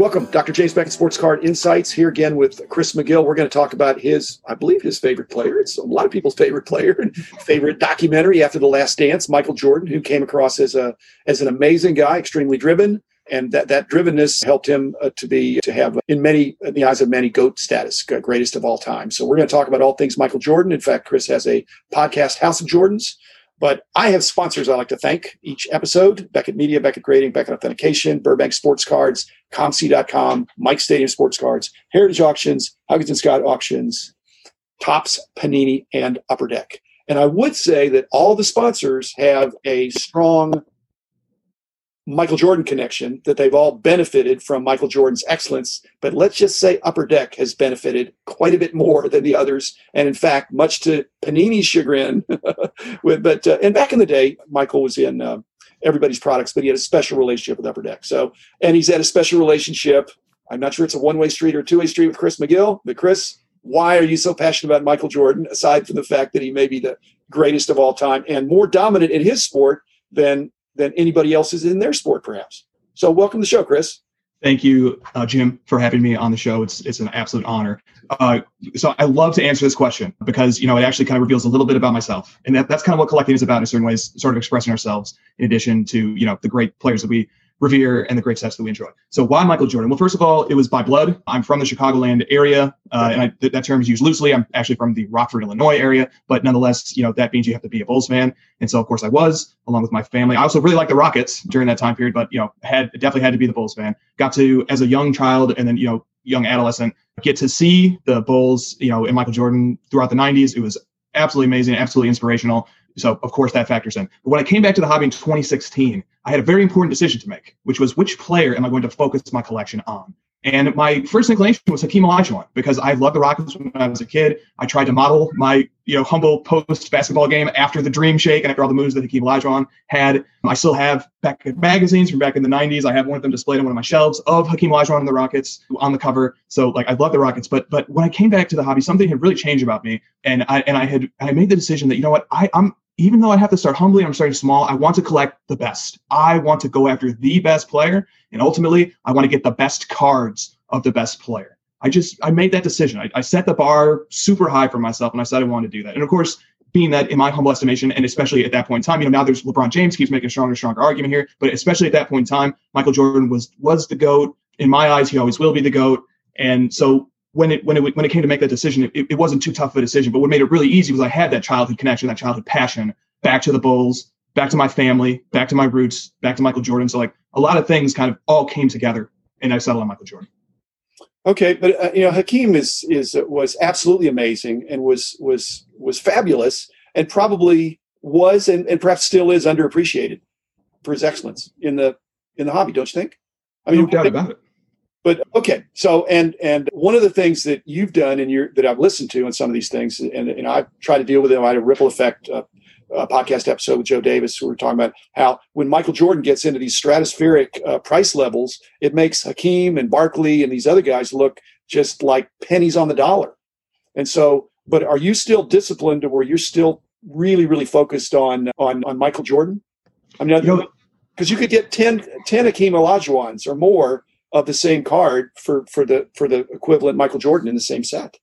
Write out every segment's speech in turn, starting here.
Welcome, Dr. James Beckett Sports Card Insights here again with Chris McGill. We're going to talk about his, I believe, his favorite player. It's a lot of people's favorite player and favorite documentary after the Last Dance, Michael Jordan, who came across as a as an amazing guy, extremely driven, and that that drivenness helped him uh, to be to have in many in the eyes of many goat status, greatest of all time. So we're going to talk about all things Michael Jordan. In fact, Chris has a podcast, House of Jordans. But I have sponsors I like to thank each episode Beckett Media, Beckett Grading, Beckett Authentication, Burbank Sports Cards, COMC.com, Mike Stadium Sports Cards, Heritage Auctions, Huggins and Scott Auctions, Topps, Panini, and Upper Deck. And I would say that all the sponsors have a strong Michael Jordan connection, that they've all benefited from Michael Jordan's excellence. But let's just say Upper Deck has benefited quite a bit more than the others. And in fact, much to Panini's chagrin, with, but, uh, and back in the day, Michael was in uh, everybody's products, but he had a special relationship with Upper Deck. So, and he's had a special relationship. I'm not sure it's a one way street or two way street with Chris McGill, but Chris, why are you so passionate about Michael Jordan, aside from the fact that he may be the greatest of all time and more dominant in his sport than than anybody else is in their sport, perhaps. So, welcome to the show, Chris. Thank you, uh, Jim, for having me on the show. It's it's an absolute honor. Uh, so I love to answer this question because you know it actually kind of reveals a little bit about myself, and that, that's kind of what collecting is about in certain ways, sort of expressing ourselves in addition to you know the great players that we revere and the great sets that we enjoy. So why Michael Jordan? Well, first of all, it was by blood. I'm from the Chicagoland area, uh, and I, th- that term is used loosely. I'm actually from the Rockford, Illinois area, but nonetheless, you know that means you have to be a Bulls fan, and so of course I was, along with my family. I also really liked the Rockets during that time period, but you know had definitely had to be the Bulls fan. Got to as a young child and then you know young adolescent get to see the Bulls, you know, and Michael Jordan throughout the 90s. It was absolutely amazing, absolutely inspirational. So of course that factors in. But when I came back to the hobby in 2016, I had a very important decision to make, which was which player am I going to focus my collection on? And my first inclination was Hakeem Olajuwon because I loved the Rockets when I was a kid. I tried to model my you know humble post basketball game after the Dream Shake and after all the moves that Hakeem Olajuwon had. I still have Beckett magazines from back in the 90s. I have one of them displayed on one of my shelves of Hakeem Olajuwon and the Rockets on the cover. So like I love the Rockets, but but when I came back to the hobby, something had really changed about me, and I and I had I made the decision that you know what I I'm even though I have to start humbly, I'm starting small. I want to collect the best. I want to go after the best player, and ultimately, I want to get the best cards of the best player. I just I made that decision. I, I set the bar super high for myself, and I said I wanted to do that. And of course, being that in my humble estimation, and especially at that point in time, you know, now there's LeBron James keeps making a stronger, stronger argument here, but especially at that point in time, Michael Jordan was was the goat. In my eyes, he always will be the goat. And so when it when it when it came to make that decision, it, it wasn't too tough of a decision. But what made it really easy was I had that childhood connection, that childhood passion back to the Bulls, back to my family, back to my roots, back to Michael Jordan. So like a lot of things kind of all came together, and I settled on Michael Jordan. Okay, but uh, you know Hakeem is is uh, was absolutely amazing and was was was fabulous and probably was and, and perhaps still is underappreciated for his excellence in the in the hobby. Don't you think? I mean, no doubt about it. But okay, so and and one of the things that you've done and your that I've listened to on some of these things, and and I try to deal with them. I had a ripple effect uh, uh, podcast episode with Joe Davis, we were talking about how when Michael Jordan gets into these stratospheric uh, price levels, it makes Hakeem and Barkley and these other guys look just like pennies on the dollar. And so, but are you still disciplined, or are you're still really, really focused on on on Michael Jordan? I mean, because you, you could get 10, 10 Hakeem Olajuwons or more of the same card for for the for the equivalent Michael Jordan in the same set.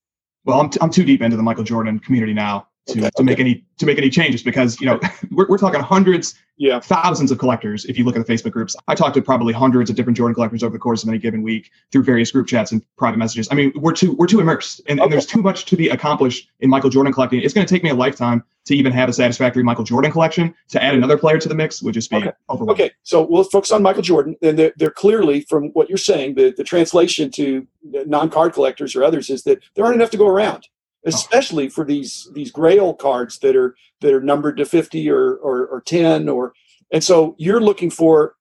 Well, I'm, t- I'm too deep into the Michael Jordan community now to, okay, to make any to make any changes because you know we're, we're talking hundreds yeah. thousands of collectors if you look at the facebook groups. I talked to probably hundreds of different jordan collectors over the course of any given week through various group chats and private messages. I mean we're too we're too immersed and, okay. and there's too much to be accomplished in michael jordan collecting. It's going to take me a lifetime to even have a satisfactory michael jordan collection to add another player to the mix would just be okay, okay. so we'll focus on michael jordan. And they're, they're clearly from what you're saying the, the translation to non-card collectors or others is that there aren't enough to go around Oh. especially for these these grail cards that are that are numbered to 50 or, or, or 10 or and so you're looking for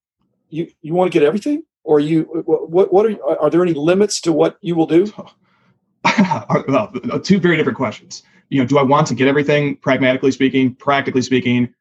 you you want to get everything? Or you what what are are there any limits to what you will do? Well two very different questions. You know do i want to get everything pragmatically speaking practically speaking?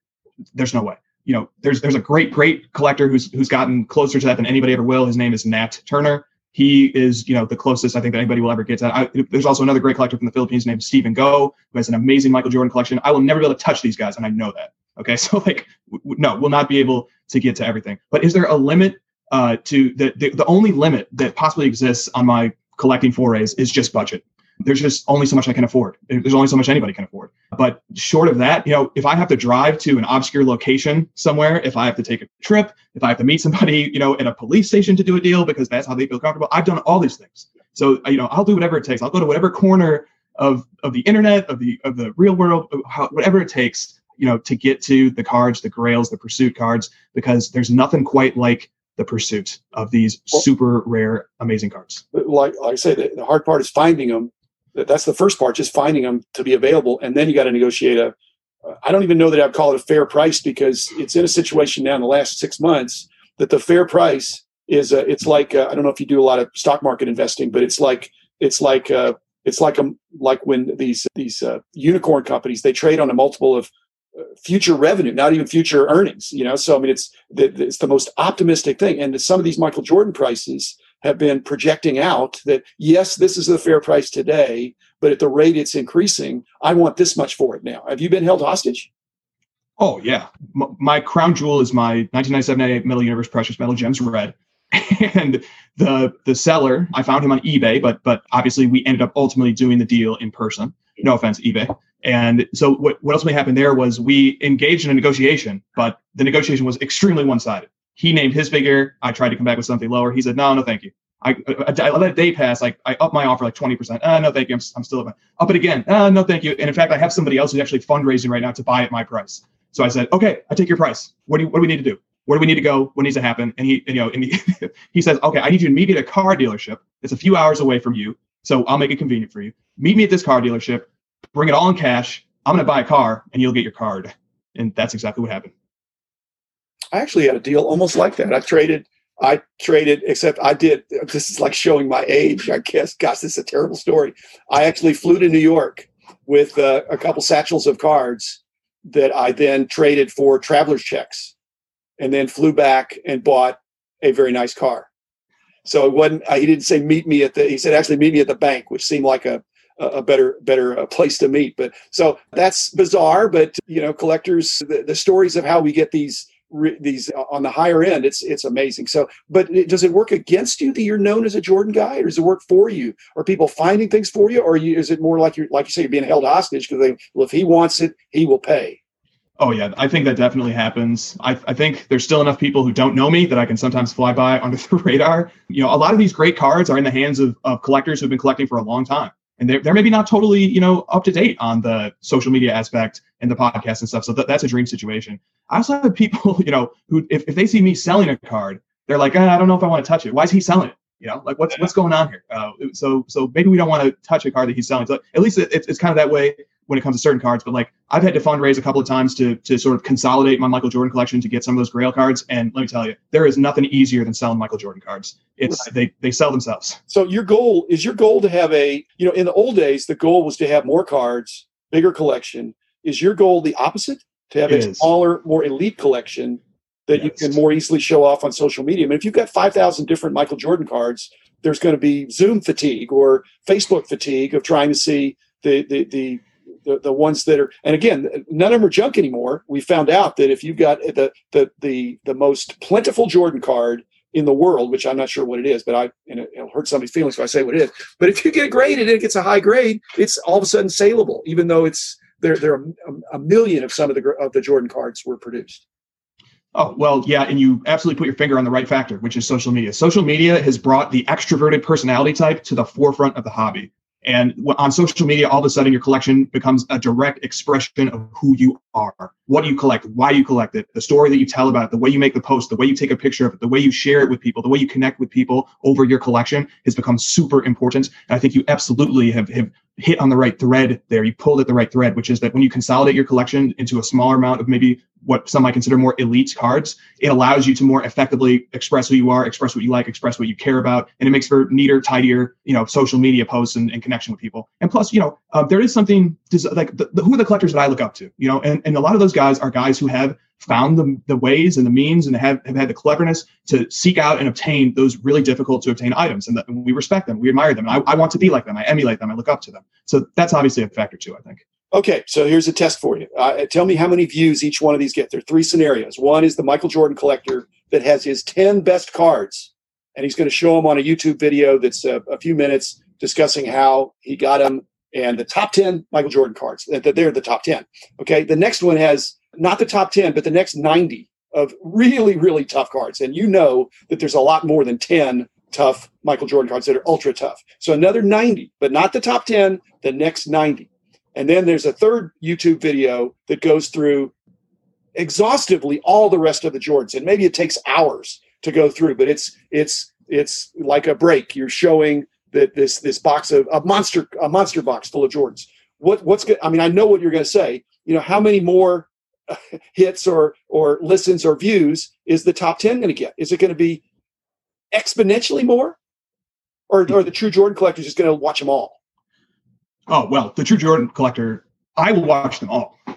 There's no way. You know there's there's a great great collector who's who's gotten closer to that than anybody ever will. His name is nat turner he is, you know, the closest I think that anybody will ever get to. I, there's also another great collector from the Philippines named Stephen Go, who has an amazing Michael Jordan collection. I will never be able to touch these guys, and I know that. Okay, so like, w- no, we'll not be able to get to everything. But is there a limit? uh, to the, the the only limit that possibly exists on my collecting forays is just budget. There's just only so much I can afford. There's only so much anybody can afford. But short of that, you know, if I have to drive to an obscure location somewhere, if I have to take a trip, if I have to meet somebody, you know, at a police station to do a deal because that's how they feel comfortable, I've done all these things. So, uh, you know, I'll do whatever it takes. I'll go to whatever corner of of the internet, of the of the real world, uh, how, whatever it takes, you know, to get to the cards, the grails, the pursuit cards, because there's nothing quite like the pursuit of these well, super rare, amazing cards. Like, like I say, the, the hard part is finding them that's the first part, just finding them to be available, and then you got to negotiate a. I don't even know that I'd call it a fair price because it's in a situation now in the last six months that the fair price is. It's like uh, I don't know if you do a lot of stock market investing, but it's like it's like uh, it's like a um, like when these these uh, unicorn companies they trade on a multiple of future revenue, not even future earnings. You know, so I mean, it's the, it's the most optimistic thing. And some of these Michael Jordan prices, have been projecting out that yes, this is the fair price today, but at the rate it's increasing, I want this much for it now. Have you been held hostage? Oh yeah, M- my crown jewel is my 1997-98 Metal Universe Precious Metal Gems Red, and the the seller I found him on eBay, but but obviously we ended up ultimately doing the deal in person. No offense, eBay. And so what what ultimately happened there was we engaged in a negotiation, but the negotiation was extremely one sided. He named his figure. I tried to come back with something lower. He said, no, no, thank you. I, I, I let a day pass. Like I up my offer like 20%. Uh, no, thank you. I'm, I'm still up, up it again. Uh, no, thank you. And in fact, I have somebody else who's actually fundraising right now to buy at my price. So I said, okay, I take your price. What do you, what do we need to do? Where do we need to go? What needs to happen? And he, and, you know, and he, he says, okay, I need you to meet me at a car dealership. It's a few hours away from you. So I'll make it convenient for you. Meet me at this car dealership. Bring it all in cash. I'm going to buy a car and you'll get your card. And that's exactly what happened. I actually had a deal almost like that. I traded, I traded, except I did. This is like showing my age. I guess, gosh, this is a terrible story. I actually flew to New York with uh, a couple satchels of cards that I then traded for traveler's checks, and then flew back and bought a very nice car. So it wasn't. Uh, he didn't say meet me at the. He said actually meet me at the bank, which seemed like a a better better uh, place to meet. But so that's bizarre. But you know, collectors, the, the stories of how we get these these uh, on the higher end it's it's amazing so but does it work against you that you're known as a jordan guy or does it work for you are people finding things for you or you, is it more like you're like you say you're being held hostage because they well if he wants it he will pay Oh yeah, I think that definitely happens. I, I think there's still enough people who don't know me that I can sometimes fly by under the radar. You know, a lot of these great cards are in the hands of, of collectors who've been collecting for a long time and they're, they're maybe not totally you know up to date on the social media aspect and the podcast and stuff. So th- that's a dream situation. I also have people you know who if, if they see me selling a card they're like ah, i don't know if i want to touch it. Why is he selling it? You know like what's what's going on here? Uh, so so maybe we don't want to touch a card that he's selling. So at least it, it's, it's kind of that way when it comes to certain cards. But like I've had to fundraise a couple of times to to sort of consolidate my Michael Jordan collection to get some of those Grail cards. And let me tell you, there is nothing easier than selling Michael Jordan cards. It's they they sell themselves. So your goal is your goal to have a you know in the old days the goal was to have more cards, bigger collection. Is your goal the opposite? To have it a is. smaller, more elite collection that yes. you can more easily show off on social media. I mean, if you've got five thousand different Michael Jordan cards, there's going to be Zoom fatigue or Facebook fatigue of trying to see the the the the, the ones that are and again none of them are junk anymore we found out that if you've got the the the, the most plentiful jordan card in the world which i'm not sure what it is but i and it, will hurt somebody's feelings if i say what it is but if you get a grade and it gets a high grade it's all of a sudden saleable even though it's there there are a, a million of some of the of the jordan cards were produced Oh, well, yeah, and you absolutely put your finger on the right factor, which is social media. Social media has brought the extroverted personality type to the forefront of the hobby. And on social media, all of a sudden your collection becomes a direct expression of who you are. What do you collect? Why you collect it? The story that you tell about it, the way you make the post, the way you take a picture of it, the way you share it with people, the way you connect with people over your collection has become super important. And I think you absolutely have, have hit on the right thread there. You pulled at the right thread, which is that when you consolidate your collection into a smaller amount of maybe what some might consider more elite cards, it allows you to more effectively express who you are, express what you like, express what you care about, and it makes for neater, tidier, you know, social media posts and, and connection with people. And plus, you know, uh, there is something like the, the, who are the collectors that I look up to, you know, and, and a lot of those guys are guys who have found the, the ways and the means and have, have had the cleverness to seek out and obtain those really difficult to obtain items. And, we respect them, we admire them. I, I want to be like them, I emulate them, I look up to them. So that's obviously a factor too, I think. Okay, so here's a test for you. Uh, tell me how many views each one of these get. There are three scenarios. One is the Michael Jordan collector that has his 10 best cards. And he's going to show them on a YouTube video that's a, a few minutes discussing how he got them and the top 10 Michael Jordan cards. They're the top 10. Okay. The next one has not the top 10, but the next 90 of really, really tough cards. And you know that there's a lot more than 10 tough Michael Jordan cards that are ultra tough. So another 90, but not the top 10, the next 90. And then there's a third YouTube video that goes through exhaustively all the rest of the Jordans. And maybe it takes hours to go through, but it's it's it's like a break. You're showing that this this box of a monster a monster box full of Jordans. What what's good? I mean, I know what you're going to say. You know, how many more hits or or listens or views is the top 10 going to get? Is it going to be exponentially more? Or, or the true Jordan collector is just going to watch them all? Oh, well, the true Jordan collector, I will watch them all.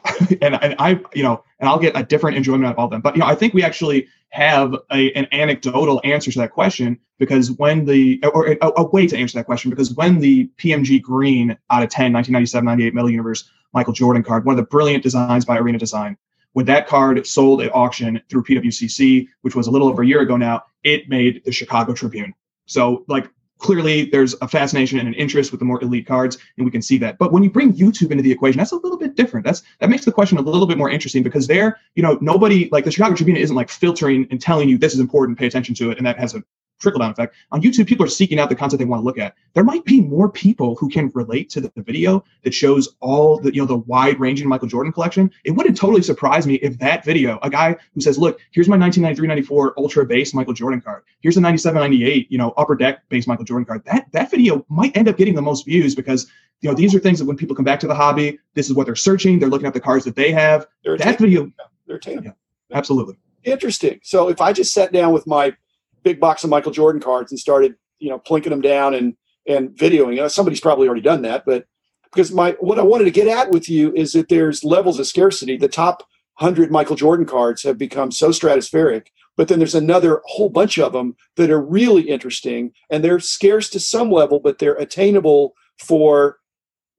and, and I, you know, and I'll get a different enjoyment out of all of them. But, you know, I think we actually have a, an anecdotal answer to that question because when the, or a, a way to answer that question, because when the PMG Green out of 10, 1997 98 Metal Universe Michael Jordan card, one of the brilliant designs by Arena Design. When that card sold at auction through PWCC, which was a little over a year ago now, it made the Chicago Tribune. So, like, clearly there's a fascination and an interest with the more elite cards, and we can see that. But when you bring YouTube into the equation, that's a little bit different. That's that makes the question a little bit more interesting because there, you know, nobody like the Chicago Tribune isn't like filtering and telling you this is important, pay attention to it, and that has a trickle down effect. On YouTube, people are seeking out the content they want to look at. There might be more people who can relate to the, the video that shows all the you know the wide ranging Michael Jordan collection. It wouldn't totally surprise me if that video, a guy who says, "Look, here's my 1993-94 Ultra base Michael Jordan card. Here's a 97-98 you know upper deck base Michael Jordan card." That that video might end up getting the most views because you know these are things that when people come back to the hobby, this is what they're searching. They're looking at the cards that they have. They're that video, they're. Yeah, absolutely. Interesting. So if I just sat down with my big box of Michael Jordan cards and started, you know, plinking them down and and videoing. Know, somebody's probably already done that, but because my what I wanted to get at with you is that there's levels of scarcity. The top hundred Michael Jordan cards have become so stratospheric, but then there's another whole bunch of them that are really interesting and they're scarce to some level, but they're attainable for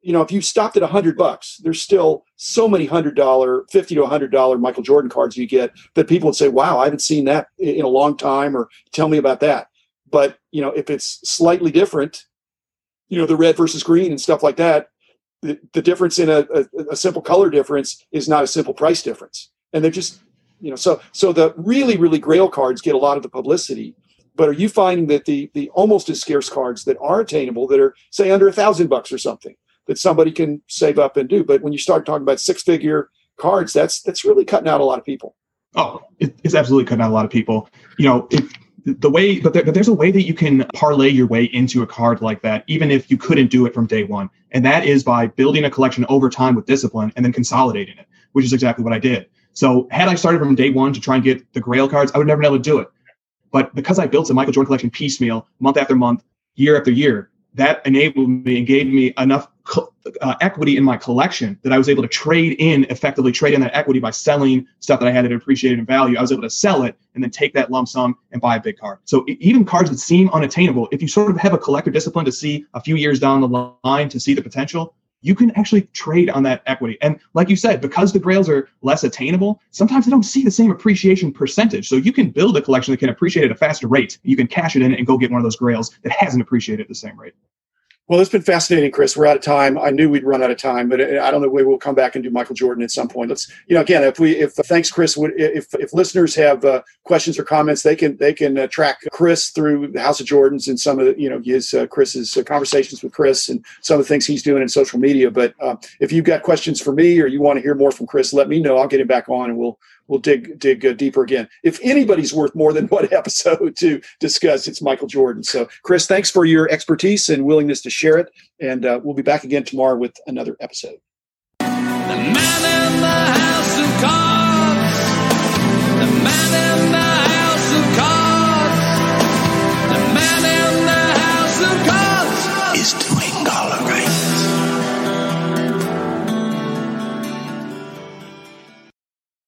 you know, if you stopped at a hundred bucks, there's still so many hundred dollar, fifty to a hundred dollar Michael Jordan cards you get that people would say, "Wow, I haven't seen that in a long time," or "Tell me about that." But you know, if it's slightly different, you know, the red versus green and stuff like that, the, the difference in a, a, a simple color difference is not a simple price difference, and they're just, you know, so so the really really Grail cards get a lot of the publicity. But are you finding that the the almost as scarce cards that are attainable, that are say under a thousand bucks or something, that somebody can save up and do. But when you start talking about six figure cards, that's that's really cutting out a lot of people. Oh, it's absolutely cutting out a lot of people. You know, the way, but, there, but there's a way that you can parlay your way into a card like that, even if you couldn't do it from day one. And that is by building a collection over time with discipline and then consolidating it, which is exactly what I did. So had I started from day one to try and get the grail cards, I would never be able to do it. But because I built the Michael Jordan collection piecemeal, month after month, year after year, that enabled me and gave me enough uh, equity in my collection that I was able to trade in effectively trade in that equity by selling stuff that I had that appreciated in value. I was able to sell it and then take that lump sum and buy a big card. So even cards that seem unattainable, if you sort of have a collector discipline to see a few years down the line to see the potential, you can actually trade on that equity. And like you said, because the grails are less attainable, sometimes they don't see the same appreciation percentage. So you can build a collection that can appreciate at a faster rate. You can cash it in and go get one of those grails that hasn't appreciated at the same rate. Well, it's been fascinating, Chris. We're out of time. I knew we'd run out of time, but I don't know. We'll come back and do Michael Jordan at some point. Let's, you know, again, if we, if thanks, Chris. If if listeners have uh, questions or comments, they can they can uh, track Chris through the House of Jordans and some of the, you know his uh, Chris's uh, conversations with Chris and some of the things he's doing in social media. But uh, if you've got questions for me or you want to hear more from Chris, let me know. I'll get him back on and we'll we'll dig dig uh, deeper again. If anybody's worth more than one episode to discuss, it's Michael Jordan. So, Chris, thanks for your expertise and willingness to share it. And uh, we'll be back again tomorrow with another episode.